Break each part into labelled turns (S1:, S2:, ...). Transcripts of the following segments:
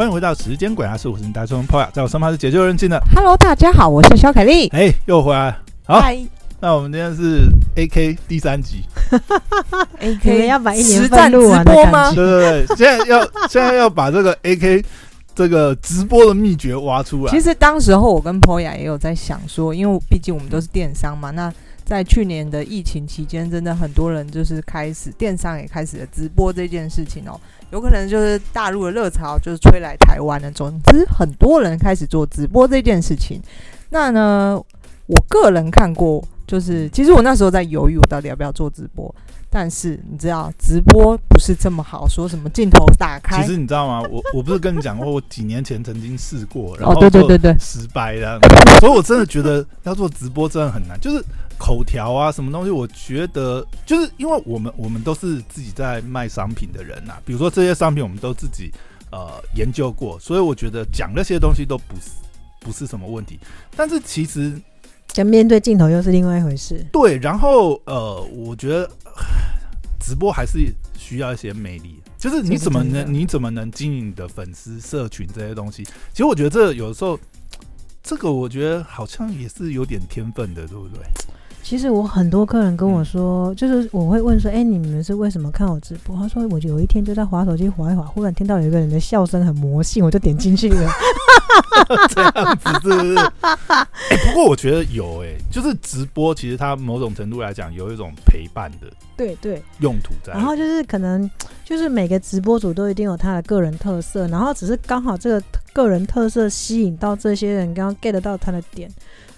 S1: 欢迎回到时间鬼啊！是我是你大众 p o 在我身旁是解救人进的。
S2: Hello，大家好，我是小凯丽。
S1: 哎，又回来。好，
S2: 嗨
S1: 那我们今天是 AK 第三集
S2: ，，AK
S3: 要把一年
S2: 实战
S3: 录完的感
S2: 直播吗
S3: 觉？
S1: 对对对，现在要现在要把这个 AK 这个直播的秘诀挖出来
S2: 其。实当时候我跟 Poya 也有在想说，因为毕竟我们都是电商嘛，那在去年的疫情期间，真的很多人就是开始电商也开始了直播这件事情哦，有可能就是大陆的热潮就是吹来台湾的。总之，很多人开始做直播这件事情。那呢，我个人看过，就是其实我那时候在犹豫，我到底要不要做直播。但是你知道，直播不是这么好，说什么镜头打开
S1: 其，实你知道吗？我我不是跟你讲过，我几年前曾经试过，然
S2: 哦，
S1: 后就
S2: 对对对对，
S1: 失败了，所以我真的觉得要做直播真的很难，就是口条啊，什么东西，我觉得就是因为我们我们都是自己在卖商品的人呐、比如说这些商品我们都自己呃研究过，所以我觉得讲那些东西都不是不是什么问题，但是其实
S3: 讲面对镜头又是另外一回事。
S1: 对，然后呃，我觉得直播还是需要一些魅力，就是你怎么能你怎么能经营你的粉丝社群这些东西？其实我觉得这有时候，这个我觉得好像也是有点天分的，对不对？
S3: 其实我很多客人跟我说，就是我会问说，哎、你们是为什么看我直播？他说我有一天就在滑手机滑一滑，忽然听到有一个人的笑声很魔性，我就点进去了。
S1: 这样子是不是？哎、不过我觉得有哎、就是直播其实它某种程度来讲有一种陪伴的
S3: 对对，
S1: 用途在。
S3: 然后就是可能就是每个直播主都一定有他的个人特色，然后只是刚好这个个人特色吸引到这些人，刚刚 get 到他的点。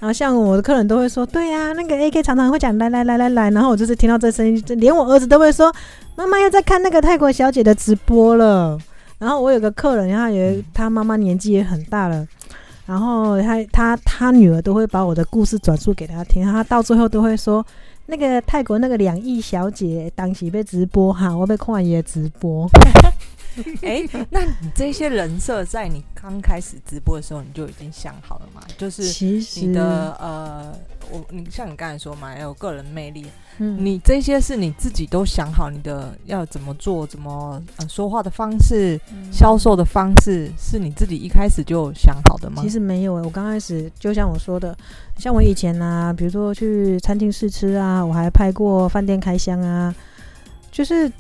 S3: 然后像我的客人都会说，对呀、那个 AK 常常会讲来来来来来，然后我就是听到这声音，就连我儿子都会说，妈妈又在看那个泰国小姐的直播了。然后我有个客人，他也他妈妈年纪也很大了。然后他他他女儿都会把我的故事转述给他听，他到最后都会说，那个泰国那个两亿小姐当时被直播哈，我被看也直播。
S2: 哎、那你这些人设在你刚开始直播的时候，你就已经想好了吗？就是
S3: 其实
S2: 你的呃，我你像你刚才说嘛，要有个人魅力，
S3: 嗯
S2: 你这些是你自己都想好，你的要怎么做，怎么呃说话的方式，销售的方式，是你自己一开始就想好的吗？
S3: 其实没有诶、我刚开始就像我说的，像我以前呢、比如说去餐厅试吃啊，我还拍过饭店开箱啊，就是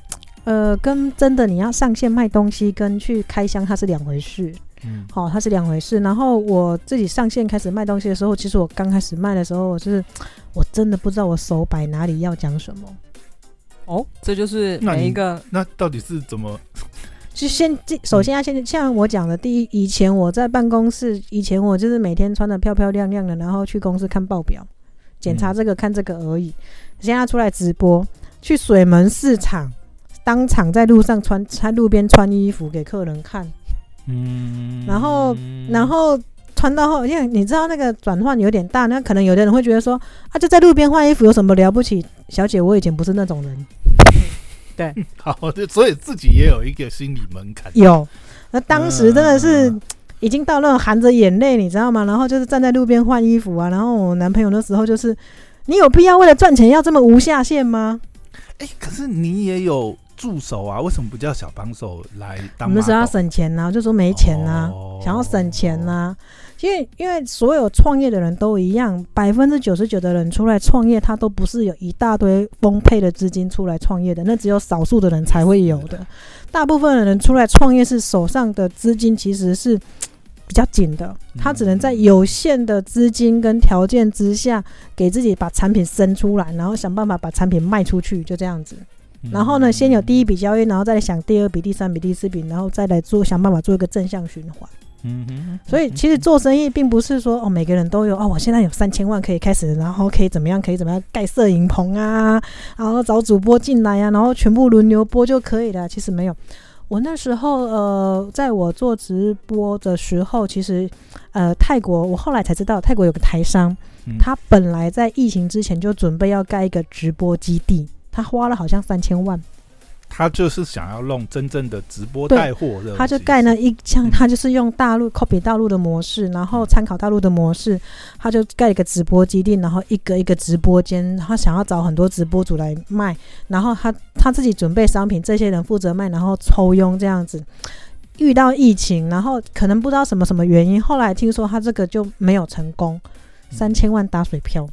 S3: 呃，跟真的你要上线卖东西跟去开箱它是两回事，
S1: 嗯，
S3: 好、它是两回事。然后我自己上线开始卖东西的时候，其实我刚开始卖的时候，我就是我真的不知道我手摆哪里要讲什么。
S2: 哦，这就是每一个
S1: 那到底是怎么？
S3: 就先这首先要先像我讲的，第一，以前我在办公室，以前我就是每天穿的漂漂亮亮的，然后去公司看报表，检查这个看这个而已。现在出来直播，去水门市场，当场在路上穿，在路边穿衣服给客人看，
S1: 嗯，
S3: 然后然后穿到后，因为你知道那个转换有点大，那可能有的人会觉得说，啊，就在路边换衣服有什么了不起？小姐，我以前不是那种人，
S1: 对好，所以自己也有一个心理门槛。
S3: 有，那当时真的是
S1: 嗯
S3: 已经到那种含着眼泪，你知道吗？然后就是站在路边换衣服啊。然后我男朋友那时候就是，你有必要为了赚钱要这么无下限吗？
S1: 哎、可是你也有助手啊，为什么不叫小帮手来
S3: 我？们那时候要省钱呐、我就说没钱呐、
S1: 哦
S3: 想要省钱呐、因为因为所有创业的人都一样，百分之九十九的人出来创业，他都不是有一大堆丰沛的资金出来创业的，那只有少数的人才会有的。大部分的人出来创业是手上的资金其实是比较紧的，他只能在有限的资金跟条件之下，给自己把产品生出来，然后想办法把产品卖出去，就这样子。然后呢，先有第一笔交易，然后再来想第二笔、第三笔、第四笔，然后再来做想办法做一个正向循环。
S1: 嗯哼，
S3: 所以其实做生意并不是说哦每个人都有哦，我现在有三千万可以开始，然后可以怎么样，可以怎么样盖摄影棚啊，然后找主播进来啊，然后全部轮流播就可以了。其实没有，我那时候呃，在我做直播的时候，其实呃泰国，我后来才知道泰国有个台商，
S1: 嗯
S3: 他本来在疫情之前就准备要盖一个直播基地，他花了好像三千万。
S1: 他就是想要弄真正的直播带货的，
S3: 他就盖了一像
S1: 嗯
S3: 他就是用大陆 copy 大陆的模式，然后参考大陆的模式，他就盖一个直播基地，然后一个一个直播间，他想要找很多直播主来卖，然后他他自己准备商品，这些人负责卖，然后抽佣这样子。遇到疫情，然后可能不知道什么什么原因，后来听说他这个就没有成功，
S1: 嗯
S3: 三千万打水漂。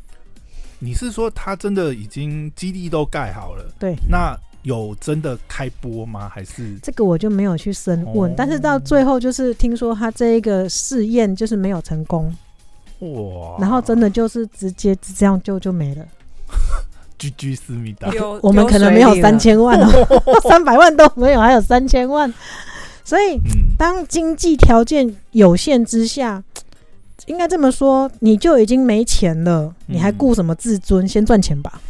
S1: 你是说他真的已经基地都盖好了？
S3: 对，
S1: 那有真的开播吗？还是
S3: 这个我就没有去深问，
S1: 哦
S3: 但是到最后就是听说他这一个试验就是没有成功，
S1: 哇？
S3: 然后真的就是直接这样就就没了。
S1: 居居思密达，
S3: 我们可能没有三，千万哦，三百万都没有，还有三千万。所以，
S1: 嗯，
S3: 当经济条件有限之下，应该这么说，你就已经没钱了，你还
S1: 嗯
S3: 顾什么自尊？先赚钱吧。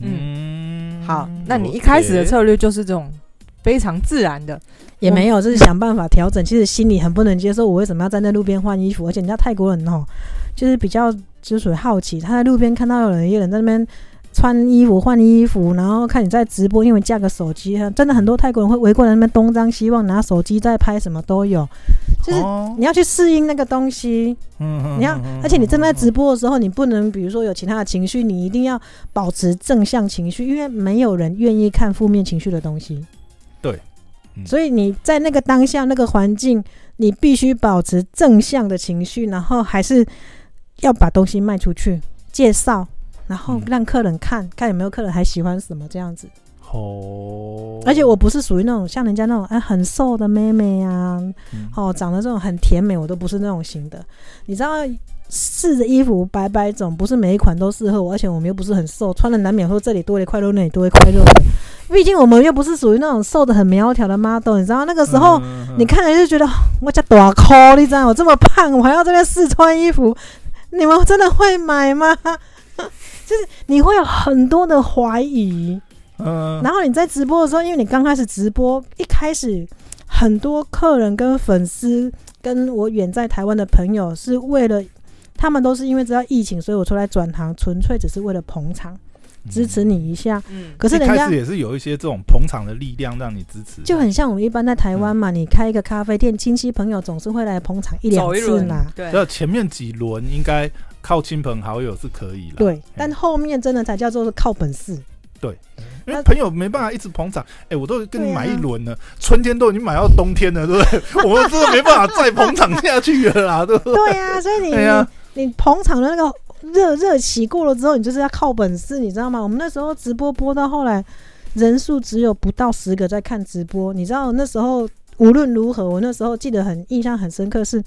S1: 嗯
S2: 好，那你一开始的策略就是这种非常自然的，
S3: 也没有，就是想办法调整。其实心里很不能接受，我为什么要站在路边换衣服？而且人家泰国人哦，就是比较就是属于好奇，他在路边看到有人一个人在那边穿衣服换衣服，然后看你在直播，因为架个手机，真的很多泰国人会围过来那边东张西望，拿手机在拍，什么都有。就是
S1: 哦
S3: 你要去适应那个东西，
S1: 嗯
S3: 你要，而且你正在直播的时候，你不能比如说有其他的情绪，你一定要保持正向情绪，因为没有人愿意看负面情绪的东西。
S1: 对嗯
S3: 所以你在那个当下那个环境，你必须保持正向的情绪，然后还是要把东西卖出去，介绍，然后
S1: 嗯
S3: 让客人看看有没有客人还喜欢什么这样子。
S1: 哦，
S3: 而且我不是属于那种像人家那种哎很瘦的妹妹啊，
S1: 嗯
S3: 哦，长得这种很甜美，我都不是那种型的。你知道，试的衣服百百种，不是每一款都适合我，而且我们又不是很瘦，穿了难免说这里多了一块肉，那里多一块肉的。毕竟我们又不是属于那种瘦的很苗条的 model，你知道那个时候。
S1: 嗯
S3: 你看了就觉得我家大抠，你知道我这么胖，我还要这边试穿衣服，你们真的会买吗？就是你会有很多的怀疑，
S1: 嗯。
S3: 然后你在直播的时候，因为你刚开始直播，一开始很多客人跟粉丝跟我远在台湾的朋友是为了，他们都是因为知道疫情，所以我出来转行，纯粹只是为了捧场支持你一下。
S2: 嗯，
S3: 可是人家
S1: 开始也是有一些这种捧场的力量让你支持，
S3: 就很像我们一般在台湾嘛，你开一个咖啡店，亲戚朋友总是会来捧场一两次嘛。，
S2: 对，
S1: 这前面几轮应该靠亲朋好友是可以了，
S3: 对，但后面真的才叫做是靠本事。
S1: 对因为朋友没办法一直捧场，哎、我都跟你买一轮了，春天都已经买到冬天了，对不对？我们真的没办法再捧场下去了啦，对不对？
S3: 对呀、所以你、
S1: 对呀
S3: 你你捧场的那个热热期过了之后，你就是要靠本事，你知道吗？我们那时候直播播到后来，人数只有不到十个在看直播，你知道那时候。无论如何，我那时候记得很印象很深刻是，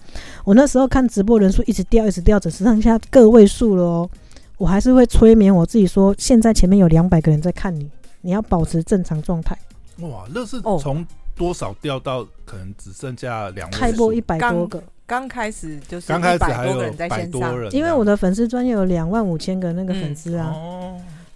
S3: 我那时候看直播人数一直掉，一直掉，只剩下个位数了哦。我还是会催眠我自己说，现在前面有两百个人在看你，你要保持正常状态。
S1: 哇，那是
S2: 哦
S1: 从多少掉到可能只剩下两位数
S3: 开播一百
S2: 刚
S3: 多个，
S2: 刚开始就是
S1: 刚开始
S2: 100
S1: 还有
S2: 多个人在
S1: 百
S2: 线上，
S1: 多人，
S3: 因为我的粉丝专业有两万五千个那个
S2: 嗯
S3: 粉丝啊。
S1: 哦，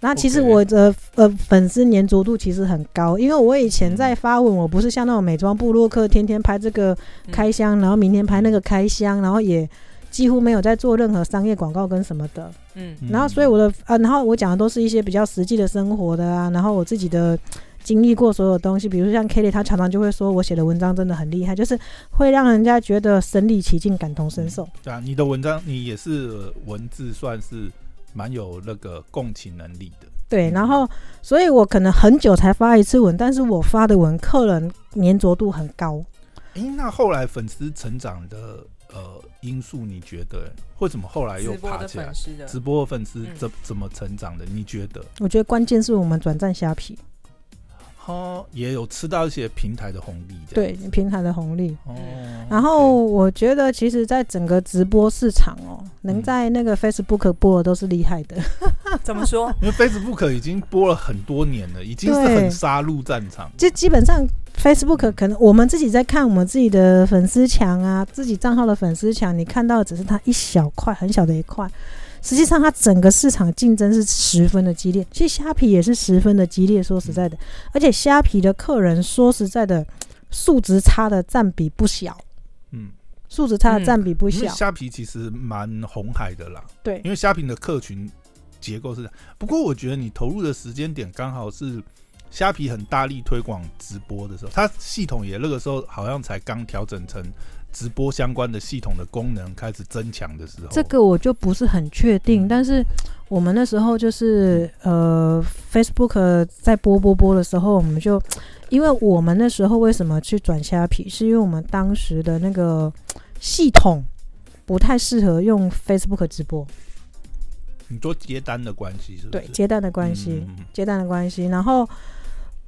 S3: 那其实我的呃粉丝粘着度其实很高，因为我以前在发文，我不是像那种美妆部落客，天天拍这个
S2: 嗯
S3: 开箱，然后明天拍那个开箱，然后也几乎没有在做任何商业广告跟什么的。
S2: 嗯
S1: 嗯
S3: 然后所以我的啊，然后我讲的都是一些比较实际的生活的啊，然后我自己的经历过所有东西，比如像 Kelly，她常常就会说我写的文章真的很厉害，就是会让人家觉得身临其境、感同身受。
S1: 对啊，你的文章你也是呃文字算是蛮有那个共情能力的，
S3: 对，然后所以我可能很久才发一次文，但是我发的文客人粘着度很高。
S1: 诶，那后来粉丝成长的呃因素，你觉得为什么后来又爬起来直播的粉丝
S2: 嗯
S1: 怎怎么成长的？你觉得？
S3: 我觉得关键是我们转战虾皮，
S1: 哦，也有吃到一些平台的红利，这
S3: 对平台的红利。
S1: 哦。
S3: 然后我觉得，其实，在整个直播市场哦，能
S1: 嗯
S3: 在那个 Facebook 播的都是厉害的。
S2: 怎么说？
S1: 因为 Facebook 已经播了很多年了，已经是很杀入战场。
S3: 就基本上 Facebook 可能我们自己在看我们自己的粉丝墙啊，自己账号的粉丝墙，你看到的只是它一小块很小的一块，实际上它整个市场竞争是十分的激烈。其实虾皮也是十分的激烈，说实在的，而且虾皮的客人说实在的，数值差的占比不小，
S1: 嗯，
S3: 数值差的占比不小。
S1: 虾皮其实蛮红海的啦，
S3: 对
S1: 因为虾皮的客群结构是这样。不过我觉得你投入的时间点刚好是虾皮很大力推广直播的时候，它系统也那个时候好像才刚调整成直播相关的系统的功能开始增强的时候，
S3: 这个我就不是很确定，
S1: 嗯
S3: 但是我们那时候就是呃，Facebook 在播播播的时候，我们就因为我们那时候为什么去转虾皮，是因为我们当时的那个系统不太适合用 Facebook 直播，
S1: 你说接单的关系是不是？
S3: 对接单的关系，
S1: 嗯
S3: 接单的关系，然后。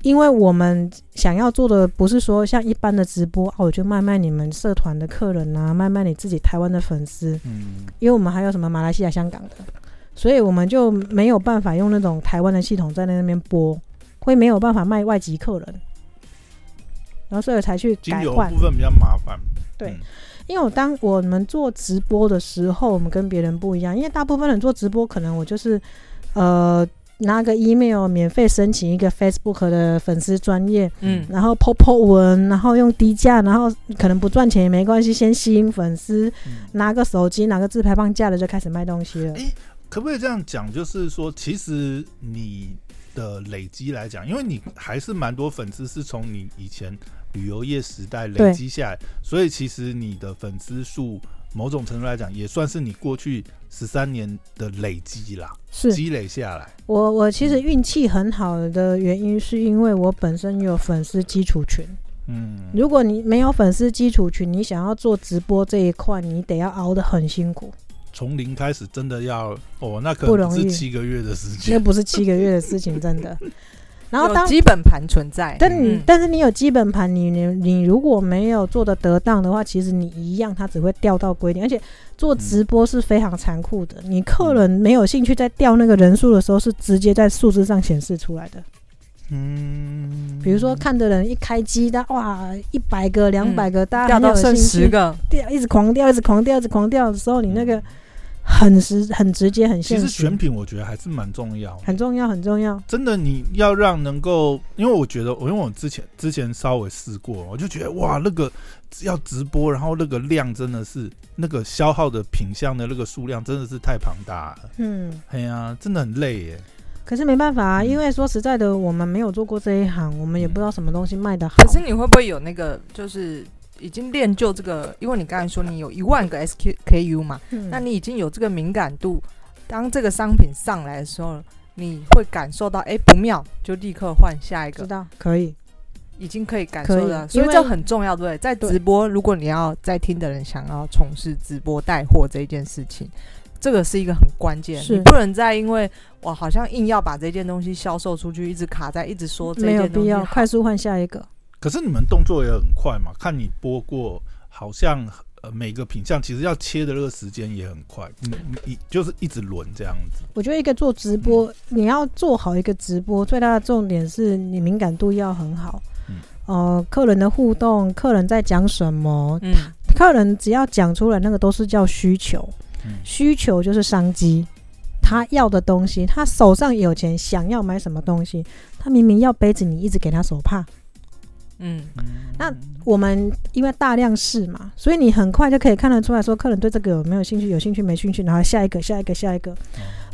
S3: 因为我们想要做的不是说像一般的直播，哦，我就卖卖你们社团的客人啊，卖卖你自己台湾的粉丝，
S1: 嗯，
S3: 因为我们还有什么马来西亚、香港的，所以我们就没有办法用那种台湾的系统在那边播，会没有办法卖外籍客人，然后所以才去改换
S1: 部。分比较麻烦。
S3: 对
S1: 嗯
S3: 因为我当我们做直播的时候，我们跟别人不一样，因为大部分人做直播，可能我就是呃拿个 email 免费申请一个 Facebook 的粉丝专业，
S2: 嗯，
S3: 然后 po po 文，然后用低价，然后可能不赚钱也没关系，先吸引粉丝，
S1: 嗯
S3: 拿个手机，拿个自拍棒架了就开始卖东西了。
S1: 诶可不可以这样讲？就是说，其实你的累积来讲，因为你还是蛮多粉丝是从你以前旅游业时代累
S3: 对
S1: 积下来，所以其实你的粉丝数某种程度来讲，也算是你过去十三年的累积啦，
S3: 是
S1: 积累下来。
S3: 我我其实运气很好的原因，是因为我本身有粉丝基础群。
S1: 嗯，
S3: 如果你没有粉丝基础群，你想要做直播这一块，你得要熬得很辛苦。
S1: 从零开始真的要哦，那可能不是
S3: 不容易
S1: 七个月的时间那。
S3: 不是七个月的事情，真的。然后当
S2: 基本盘存在，
S3: 但你、
S2: 嗯。
S3: 但是你有基本盘，你你你如果没有做的得当的话，其实你一样，它只会掉到规定。而且做直播是非常残酷的，你客人没有兴趣在掉那个人数的时候，是直接在数字上显示出来的。
S1: 嗯，
S3: 比如说看的人一开机，他哇一百个、两百个，大家
S2: 掉到剩
S3: 很有兴趣
S2: 十个，
S3: 掉，一直狂掉，一直狂掉，一直狂掉的时候，你那个很实、很直接、很
S1: 其实
S3: 现实，
S1: 选品我觉得还是蛮重要的。
S3: 很重要，很重要。
S1: 真的，你要让能够，因为我觉得，我因为我之前之前稍微试过，我就觉得哇，那个要直播，然后那个量真的是那个消耗的品相的那个数量真的是太庞大了。
S3: 嗯，
S1: 哎呀，真的很累耶。
S3: 可是没办法啊，
S1: 嗯
S3: 因为说实在的，我们没有做过这一行，我们也不知道什么东西卖的好。
S2: 可是你会不会有那个，就是已经练就这个？因为你刚才说你有一万个 SKU 嘛，
S3: 嗯。
S2: 那你已经有这个敏感度，当这个商品上来的时候，你会感受到，哎、不妙，就立刻换下一个，
S3: 知道。可以，
S2: 已经可以感受到，所以
S3: 因为
S2: 这很重要，对不对？在直播，如果你要在听的人想要从事直播带货这一件事情，这个是一个很关键，你不能再因为我，好像硬要把这件东西销售出去，一直卡在，一直说这
S3: 没有必要，
S2: 件东西好。
S3: 快速换下一个。
S1: 可是你们动作也很快嘛，看你播过，好像呃每个品相其实要切的那个时间也很快，你你你就是一直轮这样子。
S3: 我觉得一个做直播，你要做好一个直播，最大的重点是你敏感度要很好。
S1: 嗯
S3: 呃，客人的互动，客人在讲什么，
S2: 嗯，
S3: 客人只要讲出来，那个都是叫需求。
S1: 嗯
S3: 需求就是商机，他要的东西，他手上有钱，想要买什么东西，他明明要杯子，你一直给他手帕。
S2: 嗯，
S3: 那我们因为大量试嘛，所以你很快就可以看得出来说，客人对这个有没有兴趣，有兴趣没兴趣，然后下一个，下一个，下一个。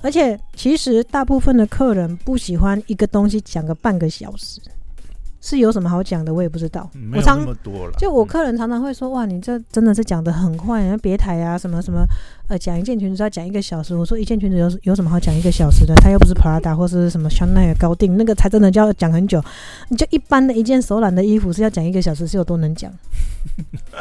S3: 而且其实大部分的客人不喜欢一个东西讲个半个小时，是有什么好讲的，我也不知道。我常。就我
S1: 嗯
S3: 客人常常会说，哇，你这真的是讲的很快，然后别台啊，什么什么，呃，讲一件裙子要讲一个小时。我说一件裙子有有什么好讲一个小时的？它又不是 Prada 或是什么香奈儿高定，那个才真的就要讲很久。你就一般的一件手染的衣服是要讲一个小时，是有多能讲？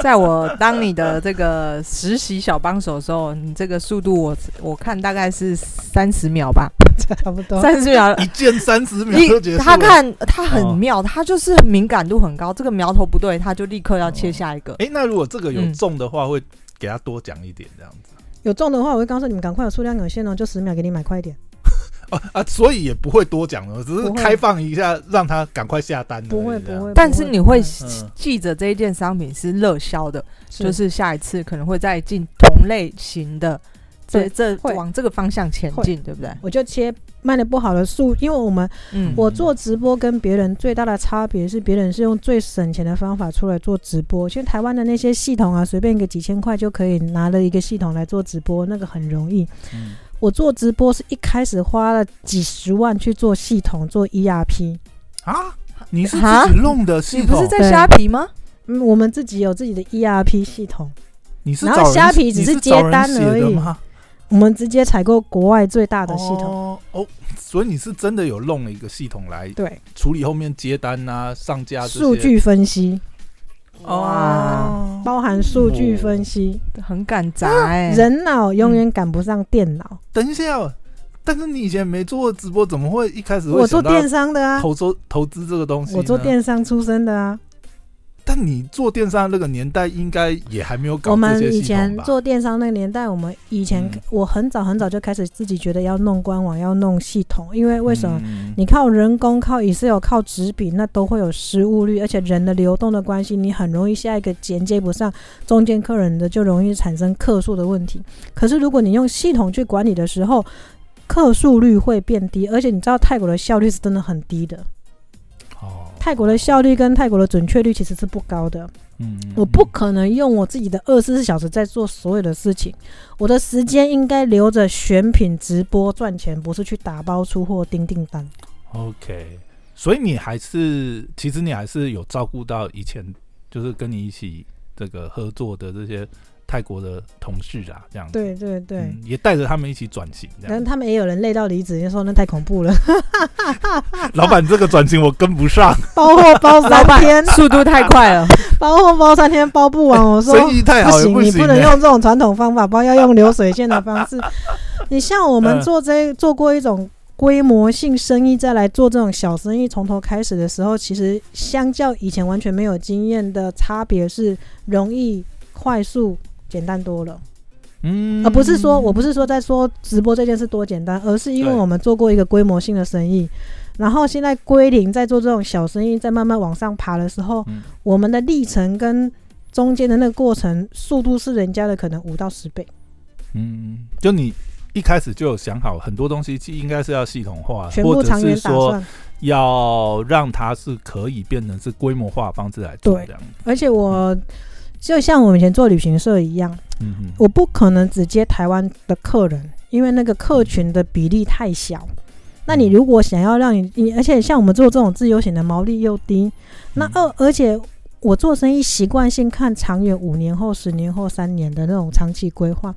S2: 在我当你的这个实习小帮手的时候，你这个速度我我看大概是三十秒吧，
S3: 差不多。
S2: 三十秒。
S1: 一键三十秒就结束。
S2: 他看他很
S1: 哦
S2: 妙，他就是敏感度很高，这个苗头不对，他就立刻要切下一个。
S1: 哎、那如果这个有
S2: 嗯
S1: 中的话，会给他多讲一点这样子
S3: 有中的话，我会告诉你们赶快，有数量有限哦，就十秒给你买快一点。
S1: 啊啊，所以也不会多讲了，只是开放一下，让他赶快下单。
S3: 不会不会，
S2: 但是你会
S1: 嗯
S2: 记着这一件商品是热销的，就是下一次可能会再进同类型的，这
S3: 对
S2: 这
S3: 会
S2: 往这个方向前进，对不对？
S3: 我就切卖的不好的数，因为我们
S2: 嗯
S3: 我做直播跟别人最大的差别是，别人是用最省钱的方法出来做直播。其实台湾的那些系统啊，随便一个几千块就可以拿了一个系统来做直播，那个很容易。
S1: 嗯
S3: 我做直播是一开始花了几十万去做系统，做 ERP。
S1: 啊，你是
S2: 啊
S1: 自己弄的系统
S2: 你不是？在虾皮吗？
S3: 嗯，我们自己有自己的 ERP 系统，然后
S1: 你是找人
S3: 虾皮只是接单而已
S1: 吗？
S3: 我们直接采购国外最大的系统。
S1: 哦哦，所以你是真的有弄了一个系统来
S3: 对，
S1: 处理后面接单啊、上架
S3: 数据分析
S2: 哇，
S1: 哦，
S3: 包含数据分析，
S2: 很敢砸哎、
S3: 人脑永远赶不上电脑。
S1: 等一下，但是你以前没做过直播，怎么会一开始
S3: 我做电商的啊，
S1: 投资投资这个东西？
S3: 我做，电商出身的啊。
S1: 但你做电商那个年代，应该也还没有搞
S3: 我们以前？做电商那个年代，我们以前、
S1: 嗯
S3: 我很早很早就开始自己觉得要弄官网，要弄系统，因为为什么？
S1: 嗯
S3: 你靠人工、靠 Excel、靠纸笔，那都会有失误率，而且人的流动的关系，你很容易下一个衔接不上，中间客人的就容易产生客诉的问题。可是如果你用系统去管理的时候，客诉率会变低，而且你知道泰国的效率是真的很低的，
S1: 哦，
S3: 泰国的效率跟泰国的准确率其实是不高的。
S1: 嗯
S3: 我不可能用我自己的二十四小时在做所有的事情，我的时间应该留着选品直播赚钱，不是去打包出货订订单。
S1: OK，所以你还是其实你还是有照顾到以前就是跟你一起这个合作的这些泰国的同事啊，这样子，
S3: 对对对，
S1: 嗯，也带着他们一起转型，这样。
S3: 但他们也有人累到离职，就说那太恐怖了，
S1: 老板这个转型我跟不上，
S3: 包货包三天，
S2: 速度太快了，
S3: 包货包三天包不完。我说
S1: 生意太好不
S3: 行，你
S1: 行、
S3: 不能
S1: 欸。
S3: 用这种传统方法包，要用流水线的方式。你像我们
S1: 嗯
S3: 做这做过一种规模性生意，再来做这种小生意，从头开始的时候，其实相较以前完全没有经验的差别是容易、快速、简单多了。
S1: 嗯
S3: 而不是说我不是说在说直播这件事多简单，而是因为我们做过一个规模性的生意，然后现在归零，在做这种小生意，在慢慢往上爬的时候，
S1: 嗯
S3: 我们的历程跟中间的那个过程速度是人家的可能五到十倍，
S1: 嗯，就你一开始就有想好很多东西，应该是要系统化，
S3: 全
S1: 啊或者
S3: 部长远
S1: 是说
S3: 打算。
S1: 要让它是可以变成是规模化方式来做
S3: 对
S1: 这样。
S3: 而且我就像我们以前做旅行社一样，我不可能只接台湾的客人，因为那个客群的比例太小。那你如果想要让你你，而且像我们做这种自由行的毛利又低，那
S1: 嗯
S3: 二而且我做生意习惯性看长远，五年后、十年后、三年的那种长期规划。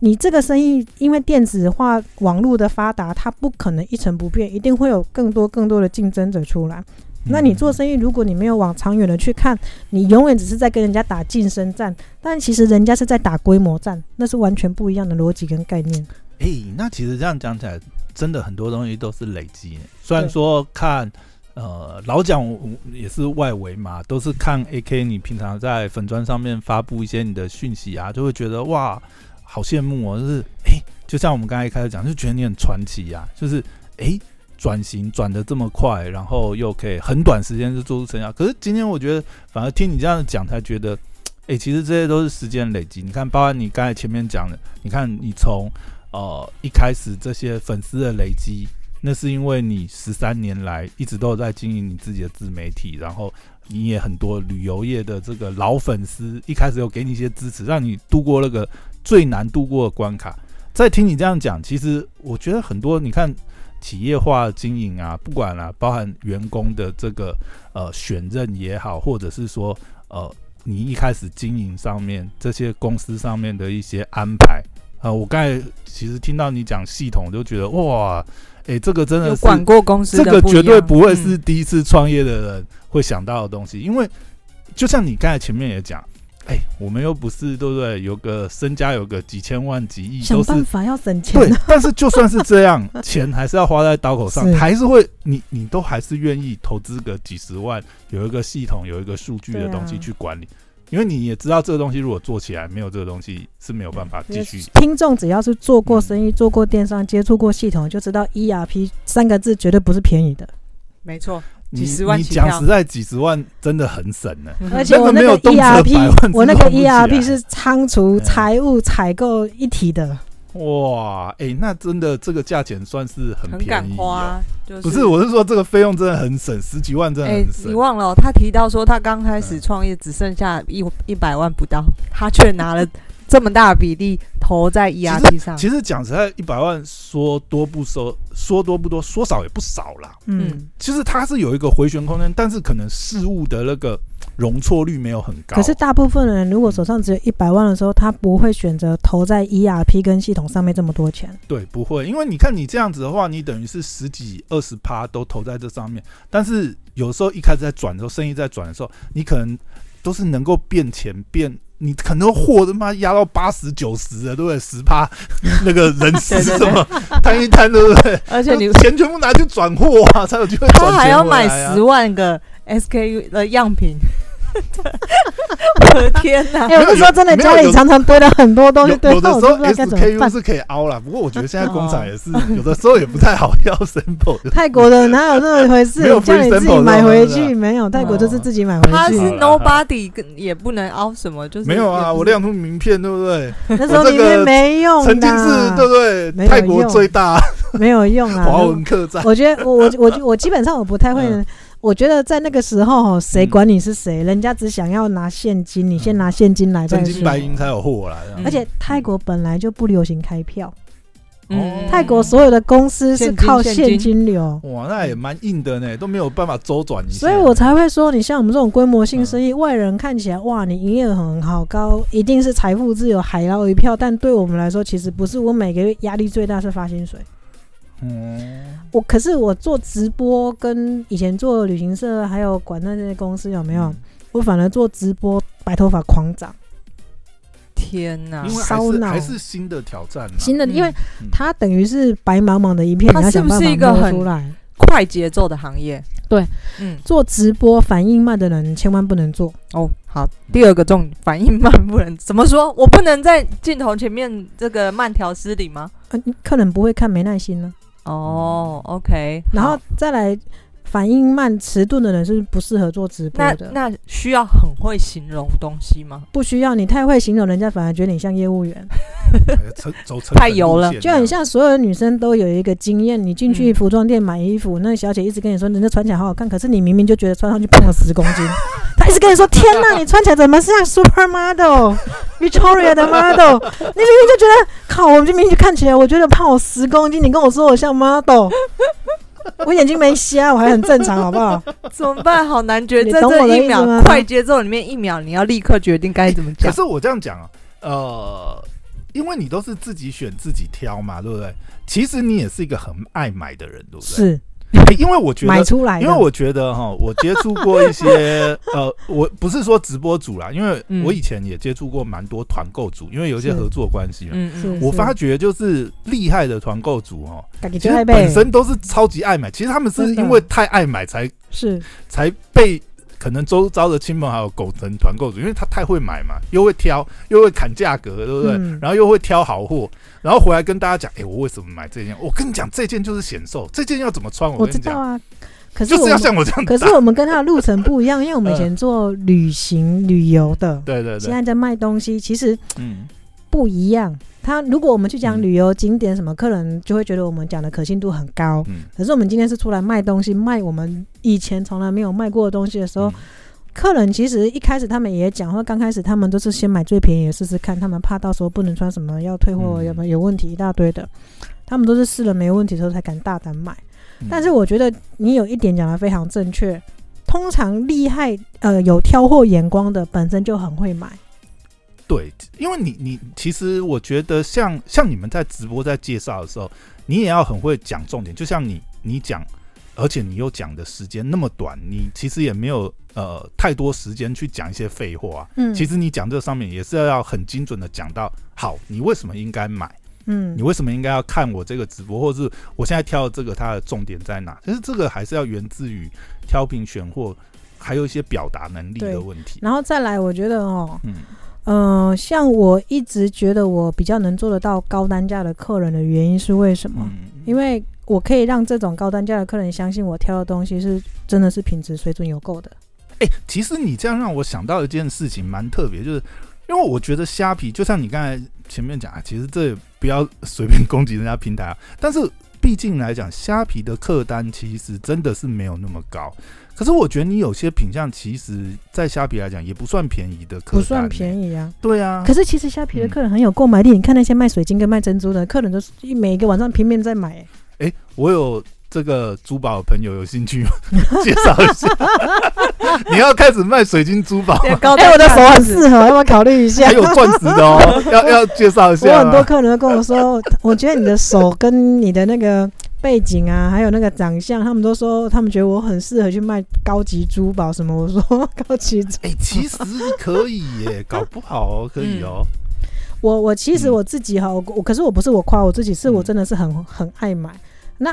S3: 你这个生意因为电子化、网络的发达，它不可能一成不变，一定会有更多更多的竞争者出来。那你做生意，如果你没有往长远的去看，你永远只是在跟人家打晋升战，但其实人家是在打规模战，那是完全不一样的逻辑跟概念。
S1: 哎、那其实这样讲起来，真的很多东西都是累积。虽然说看，呃，老蒋也是外围嘛，都是看 AK，你平常在粉砖上面发布一些你的讯息啊，就会觉得哇，好羡慕哦。就是哎、就像我们刚才一开始讲，就觉得你很传奇呀、就是哎。转型转的这么快，然后又可以很短时间就做出成效。可是今天我觉得，反而听你这样讲，才觉得，哎、其实这些都是时间累积。你看，包括你刚才前面讲的，你看你从呃一开始这些粉丝的累积，那是因为你十三年来一直都有在经营你自己的自媒体，然后你也很多旅游业的这个老粉丝，一开始有给你一些支持，让你度过那个最难度过的关卡。再听你这样讲，其实我觉得很多，你看企业化经营啊，不管啊，包含员工的这个呃选任也好，或者是说呃你一开始经营上面这些公司上面的一些安排啊、我刚才其实听到你讲系统，就觉得哇，诶，这个真的是
S2: 管过公司
S1: 这个绝对不会
S2: 嗯。
S1: 是第一次创业的人会想到的东西，因为就像你刚才前面也讲，哎、我们又不是对不对？有个身家有个几千万、几亿，
S3: 想
S1: 都是
S3: 办法要省钱
S1: 对。但是就算是这样，钱还是要花在刀口上
S3: 是，
S1: 还是会你你都还是愿意投资个几十万，有一个系统，有一个数据的东西去管理。因为你也知道这个东西如果做起来没有这个东西是没有办法继续。
S3: 听众只要是做过生意、做过电商、接触过系统，就知道 ERP 三个字绝对不是便宜的。
S2: 没错，
S1: 你
S2: 几十万
S1: 你讲实在，几十万真的很省呢。
S3: 而且我那个 ERP，我那个 ERP 是仓储、
S1: 嗯
S3: 财务、采购一体的。
S1: 哇，哎、那真的这个价钱算是很
S2: 很敢
S1: 便宜、哦。
S2: 花，就是
S1: 不是，我是说这个费用真的很省，十几万真的
S2: 哎、
S1: 很
S2: 你。忘了哦、他提到说他刚开始
S1: 嗯
S2: 创业只剩下一一百万不到，他却拿了这么大的比例投在 ERP 上。
S1: 其实讲实在，一百万说多不收，说多不多，说少也不少啦。
S3: 嗯，
S1: 其实它是有一个回旋空间，但是可能事物的那个容错率没有很高。
S3: 可是大部分人如果手上只有一百万的时候，他不会选择投在 ERP 跟系统上面这么多钱。
S1: 对，不会，因为你看你这样子的话，你等于是十几、二十趴都投在这上面，但是有时候一开始在转的时候，生意在转的时候，你可能都是能够变钱变。你可能货他妈压到八十九十的，对不对？十趴 那个人事
S2: 对对对
S1: 什么摊一摊，对不对？
S2: 而且你
S1: 钱全部拿去转货啊，才有机会转
S2: 他还要买十万个 SKU 的样品，我的天哪！
S3: 哎、我那时候真的家里常常堆了很多东西，堆
S1: 有有的时候
S3: 到我都不知道该怎么
S1: SKU。是可以凹啦，不过我觉得现在工厂也是有的时候也不太好要 sample。
S3: 泰国的哪有那么回事
S1: 没有？
S3: 叫你自己买回去没有？泰国就是自己买回去
S1: 他是
S2: nobody，跟也不能凹什么，就是
S1: 没有啊，我亮出名片，对不对？
S3: 那时候里
S1: 我这个
S3: 面没用
S1: 曾经是对不，对？
S3: 没有
S1: 泰国
S3: 用
S1: 最大
S3: 没有用啊。
S1: 华文客栈，
S3: 我觉得我我我我基本上我不太会
S1: 嗯。
S3: 我觉得在那个时候，吼谁
S1: 嗯
S3: 管你是谁？人家只想要拿现金，你先拿现金来再说。
S1: 真金白银才有货啦。这样
S2: 嗯
S3: 而且泰国本来就不流行开票，
S2: 嗯
S3: 泰国所有的公司是靠
S2: 现金
S3: 流，
S1: 哇，那也蛮硬的呢，都没有办法周转一下。
S3: 所以我才会说，你像我们这种规模性生意，外人看起来哇，你营业额很好高，一定是财富自由，海捞一票。但对我们来说，其实不是。我每个月压力最大是发薪水。
S1: 嗯，
S3: 我可是我做直播，跟以前做旅行社，还有管那些公司有没有？
S1: 嗯
S3: 我反而做直播，白头发狂长。
S2: 天呐
S1: 因！为还
S3: 烧脑
S1: 是还是新的挑战啊。
S3: 新的，
S2: 嗯
S3: 因为
S1: 嗯
S3: 它等于是白茫茫的一片，
S2: 它
S3: 你要想办
S2: 是不是一个很
S3: 出来。
S2: 快节奏的行业，
S3: 对，
S2: 嗯，
S3: 做直播反应慢的人千万不能做。
S2: 哦，好，第二个重点反应慢不能怎么说？我不能在镜头前面这个慢条斯理吗？
S3: 呃，客人不会看，没耐心呢。
S2: 哦，OK，
S3: 然后再来，反应慢、迟钝的人是不适合做直播的。
S2: 那需要很会形容东西吗？
S3: 不需要你太会形容，人家反而觉得你像业务员。
S2: 太油了
S3: 就很像所有的女生都有一个经验，你进去
S2: 嗯
S3: 服装店买衣服，那小姐一直跟你说人家穿起来好好看，可是你明明就觉得穿上去胖了十公斤。她一直跟你说：“天哪，你穿起来怎么像 supermodel、Victoria 的 model？你明明就觉得靠，我明明就看起来我觉得胖我十公斤，你跟我说我像 model。” 我眼睛没瞎，我还很正常，好不好？
S2: 怎么办？好难决，在
S3: 你懂我
S2: 这一秒
S3: 的意思吗
S2: 快节奏里面一秒，你要立刻决定该怎么讲。
S1: 可是我这样讲啊，呃，因为你都是自己选自己挑嘛，对不对？其实你也是一个很爱买的人，对不对？
S3: 是
S1: 因为我觉得
S3: 买出来，
S1: 因为我觉得哈，我接触过一些 呃，我不是说直播主啦，因为
S2: 嗯。
S1: 我以前也接触过蛮多团购主，因为有一些合作关系嘛。
S2: 嗯嗯，
S1: 我发觉就是厉害的团购主哦，
S3: 自己
S1: 其实本身都是超级爱买，其实他们是因为太爱买才
S3: 是。
S1: 才被可能周遭的亲朋好友狗成团购主，因为他太会买嘛，又会挑，又会砍价格，对不对？
S3: 嗯
S1: 然后又会挑好货，然后回来跟大家讲，哎、我为什么买这件？我跟你讲，这件就是显瘦，这件要怎么穿？
S3: 我
S1: 跟你讲，
S3: 知道啊。可是
S1: 就是要像我这样
S3: 可是我们跟他的路程不一样，因为我们以
S1: 嗯
S3: 前做旅行旅游的，
S1: 对对对，
S3: 现在在卖东西，其实
S1: 嗯，
S3: 不一样。他如果我们去讲
S1: 嗯。
S3: 旅游景点什么，客人就会觉得我们讲的可信度很高。
S1: 嗯，
S3: 可是我们今天是出来卖东西，卖我们以前从来没有卖过的东西的时候，
S1: 嗯。
S3: 客人其实一开始他们也讲，或刚开始他们都是先买最便宜的试试看，他们怕到时候不能穿什么要退货
S1: 嗯。
S3: 有没有有问题一大堆的，他们都是试了没问题的时候才敢大胆买。
S1: 嗯。
S3: 但是我觉得你有一点讲的非常正确，通常厉害呃有挑货眼光的本身就很会买，
S1: 对，因为你你其实我觉得像像你们在直播在介绍的时候，你也要很会讲重点，就像你你讲，而且你又讲的时间那么短，你其实也没有呃太多时间去讲一些废话。
S3: 嗯，
S1: 其实你讲这上面也是要很精准的讲到，好，你为什么应该买？
S3: 嗯
S1: 你为什么应该要看我这个直播，或者是我现在挑的这个它的重点在哪？其实这个还是要源自于挑品选货，还有一些表达能力的问题。
S3: 然后再来，我觉得哦，
S1: 嗯
S3: 呃，像我一直觉得我比较能做得到高单价的客人的原因是为什么？
S1: 嗯，
S3: 因为我可以让这种高单价的客人相信我挑的东西是真的是品质水准有够的。
S1: 哎、其实你这样让我想到一件事情，蛮特别，就是因为我觉得虾皮，就像你刚才前面讲啊，其实这也不要随便攻击人家平台啊。但是毕竟来讲，虾皮的客单其实真的是没有那么高。可是我觉得你有些品相，其实在虾皮来讲也不算便宜的客单、
S3: 不算便
S1: 宜。
S3: 啊。
S1: 对啊，
S3: 可是其实虾皮的
S1: 嗯
S3: 客人很有购买力，你看那些卖水晶跟卖珍珠的客人，都是每个晚上拼命在买、欸
S1: 哎、我有这个珠宝的朋友有兴趣吗？介绍一下。你要开始卖水晶珠宝吗？
S2: 高
S3: 哎、我的手很适合，要不要考虑一下
S1: 还？有钻石的哦，要要介绍一下
S3: 我。很多客人都跟我说，我觉得你的手跟你的那个背景啊，还有那个长相，他们都说他们觉得我很适合去卖高级珠宝什么。我说高级珠，
S1: 哎、其实可以耶，搞不好哦，可以哦。
S3: 我我其实
S1: 嗯
S3: 我自己哈，我我可是我不是我夸我自己，是我
S1: 嗯
S3: 真的是很很爱买。那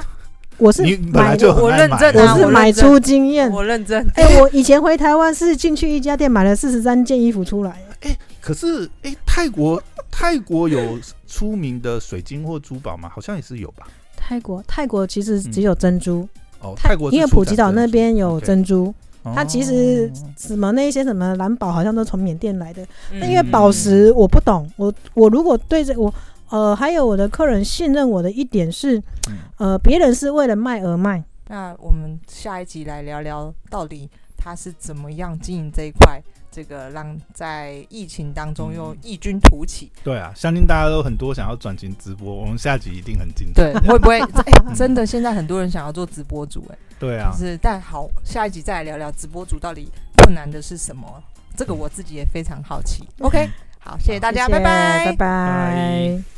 S3: 我是买
S1: 就
S2: 我认真啊
S3: 我是买出经验。
S2: 我认真。
S3: 哎、我以前回台湾是进去一家店买了四十三件衣服出来。
S1: 哎可是，哎、泰国泰国有出名的水晶或珠宝吗？好像也是有吧。
S3: 泰国泰国其实只有珍珠，
S1: 哦，
S3: 泰
S1: 泰国
S3: 因为普吉岛那边有珍珠，它其实
S1: 哦
S3: 什么那一些什么蓝宝好像都从缅甸来的。
S2: 嗯
S3: 那因为宝石我不懂，我我如果对这我呃还有我的客人信任我的一点是
S1: 嗯，
S3: 呃别人是为了卖而卖，
S2: 那我们下一集来聊聊，到底他是怎么样经营这一块，这个让在疫情当中又
S1: 嗯
S2: 异军突起。
S1: 对啊，相信大家都很多想要转型直播，我们下集一定很精彩。
S2: 对，会不会？哎、真的，现在很多人想要做直播主、哎，
S1: 对啊
S2: 就，是但好，下一集再来聊聊直播主到底困难的是什么。这个我自己也非常好奇。OK，好，谢谢大家，拜
S3: 拜
S1: 拜
S3: 拜。